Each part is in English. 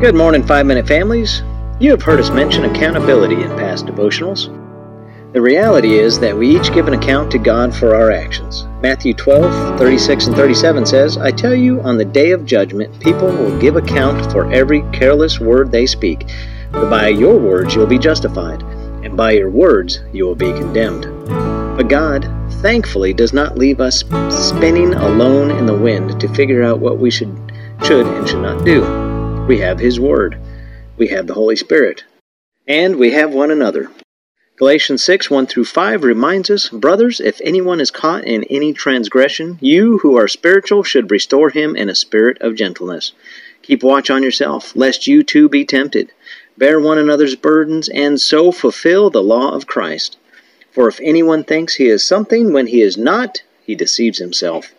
Good morning, Five Minute Families. You have heard us mention accountability in past devotionals. The reality is that we each give an account to God for our actions. Matthew 12, 36 and 37 says, I tell you, on the day of judgment, people will give account for every careless word they speak. For by your words you'll be justified, and by your words you will be condemned. But God, thankfully, does not leave us spinning alone in the wind to figure out what we should, should and should not do. We have His Word. We have the Holy Spirit. And we have one another. Galatians 6 1 through 5 reminds us, Brothers, if anyone is caught in any transgression, you who are spiritual should restore him in a spirit of gentleness. Keep watch on yourself, lest you too be tempted. Bear one another's burdens, and so fulfill the law of Christ. For if anyone thinks he is something when he is not, he deceives himself.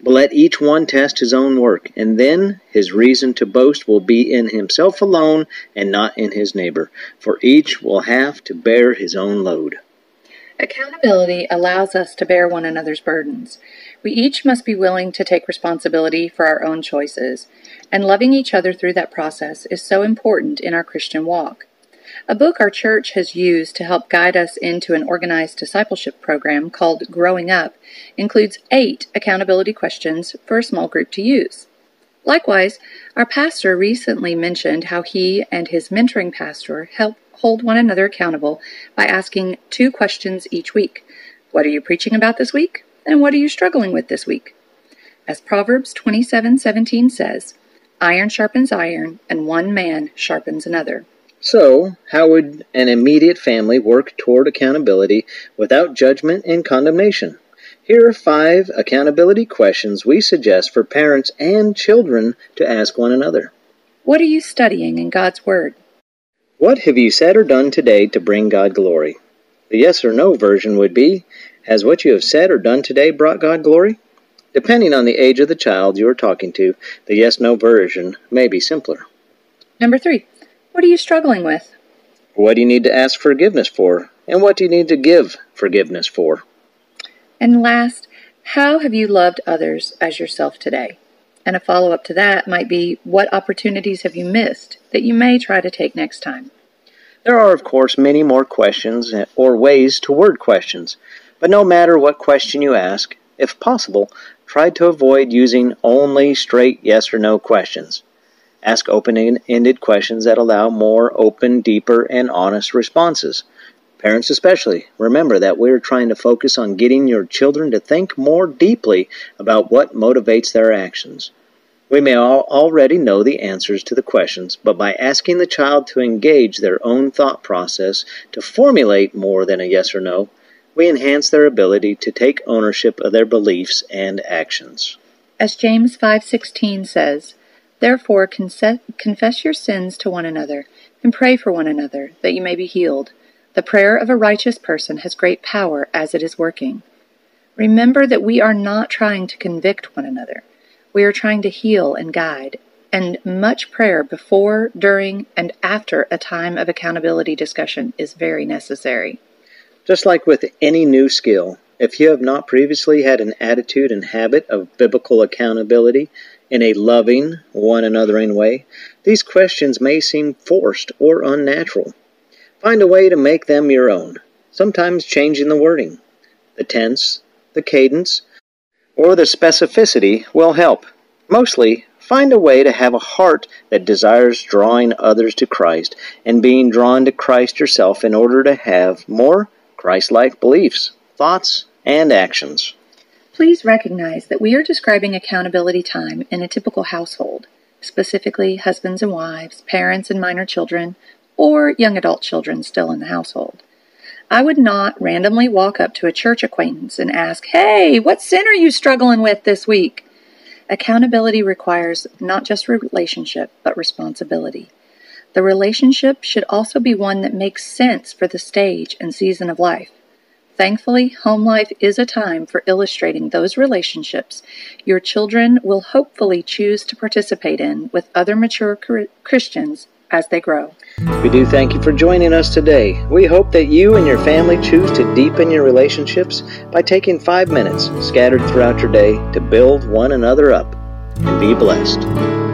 But let each one test his own work, and then his reason to boast will be in himself alone and not in his neighbor, for each will have to bear his own load. Accountability allows us to bear one another's burdens. We each must be willing to take responsibility for our own choices, and loving each other through that process is so important in our Christian walk. A book our church has used to help guide us into an organized discipleship program called Growing Up includes eight accountability questions for a small group to use. Likewise, our pastor recently mentioned how he and his mentoring pastor help hold one another accountable by asking two questions each week. What are you preaching about this week? And what are you struggling with this week? As Proverbs 27:17 says, iron sharpens iron and one man sharpens another. So, how would an immediate family work toward accountability without judgment and condemnation? Here are five accountability questions we suggest for parents and children to ask one another. What are you studying in God's Word? What have you said or done today to bring God glory? The yes or no version would be Has what you have said or done today brought God glory? Depending on the age of the child you are talking to, the yes no version may be simpler. Number three, what are you struggling with? What do you need to ask forgiveness for? And what do you need to give forgiveness for? And last, how have you loved others as yourself today? And a follow up to that might be what opportunities have you missed that you may try to take next time? There are, of course, many more questions or ways to word questions, but no matter what question you ask, if possible, try to avoid using only straight yes or no questions. Ask open-ended questions that allow more open, deeper, and honest responses. Parents especially, remember that we're trying to focus on getting your children to think more deeply about what motivates their actions. We may all already know the answers to the questions, but by asking the child to engage their own thought process to formulate more than a yes or no, we enhance their ability to take ownership of their beliefs and actions. As James 5:16 says, Therefore confess your sins to one another, and pray for one another, that you may be healed. The prayer of a righteous person has great power as it is working. Remember that we are not trying to convict one another. We are trying to heal and guide, and much prayer before, during, and after a time of accountability discussion is very necessary. Just like with any new skill, if you have not previously had an attitude and habit of biblical accountability, in a loving, one anothering way, these questions may seem forced or unnatural. Find a way to make them your own, sometimes changing the wording. The tense, the cadence, or the specificity will help. Mostly, find a way to have a heart that desires drawing others to Christ and being drawn to Christ yourself in order to have more Christ like beliefs, thoughts, and actions. Please recognize that we are describing accountability time in a typical household, specifically husbands and wives, parents and minor children, or young adult children still in the household. I would not randomly walk up to a church acquaintance and ask, Hey, what sin are you struggling with this week? Accountability requires not just relationship, but responsibility. The relationship should also be one that makes sense for the stage and season of life. Thankfully, home life is a time for illustrating those relationships your children will hopefully choose to participate in with other mature Christians as they grow. We do thank you for joining us today. We hope that you and your family choose to deepen your relationships by taking five minutes scattered throughout your day to build one another up and be blessed.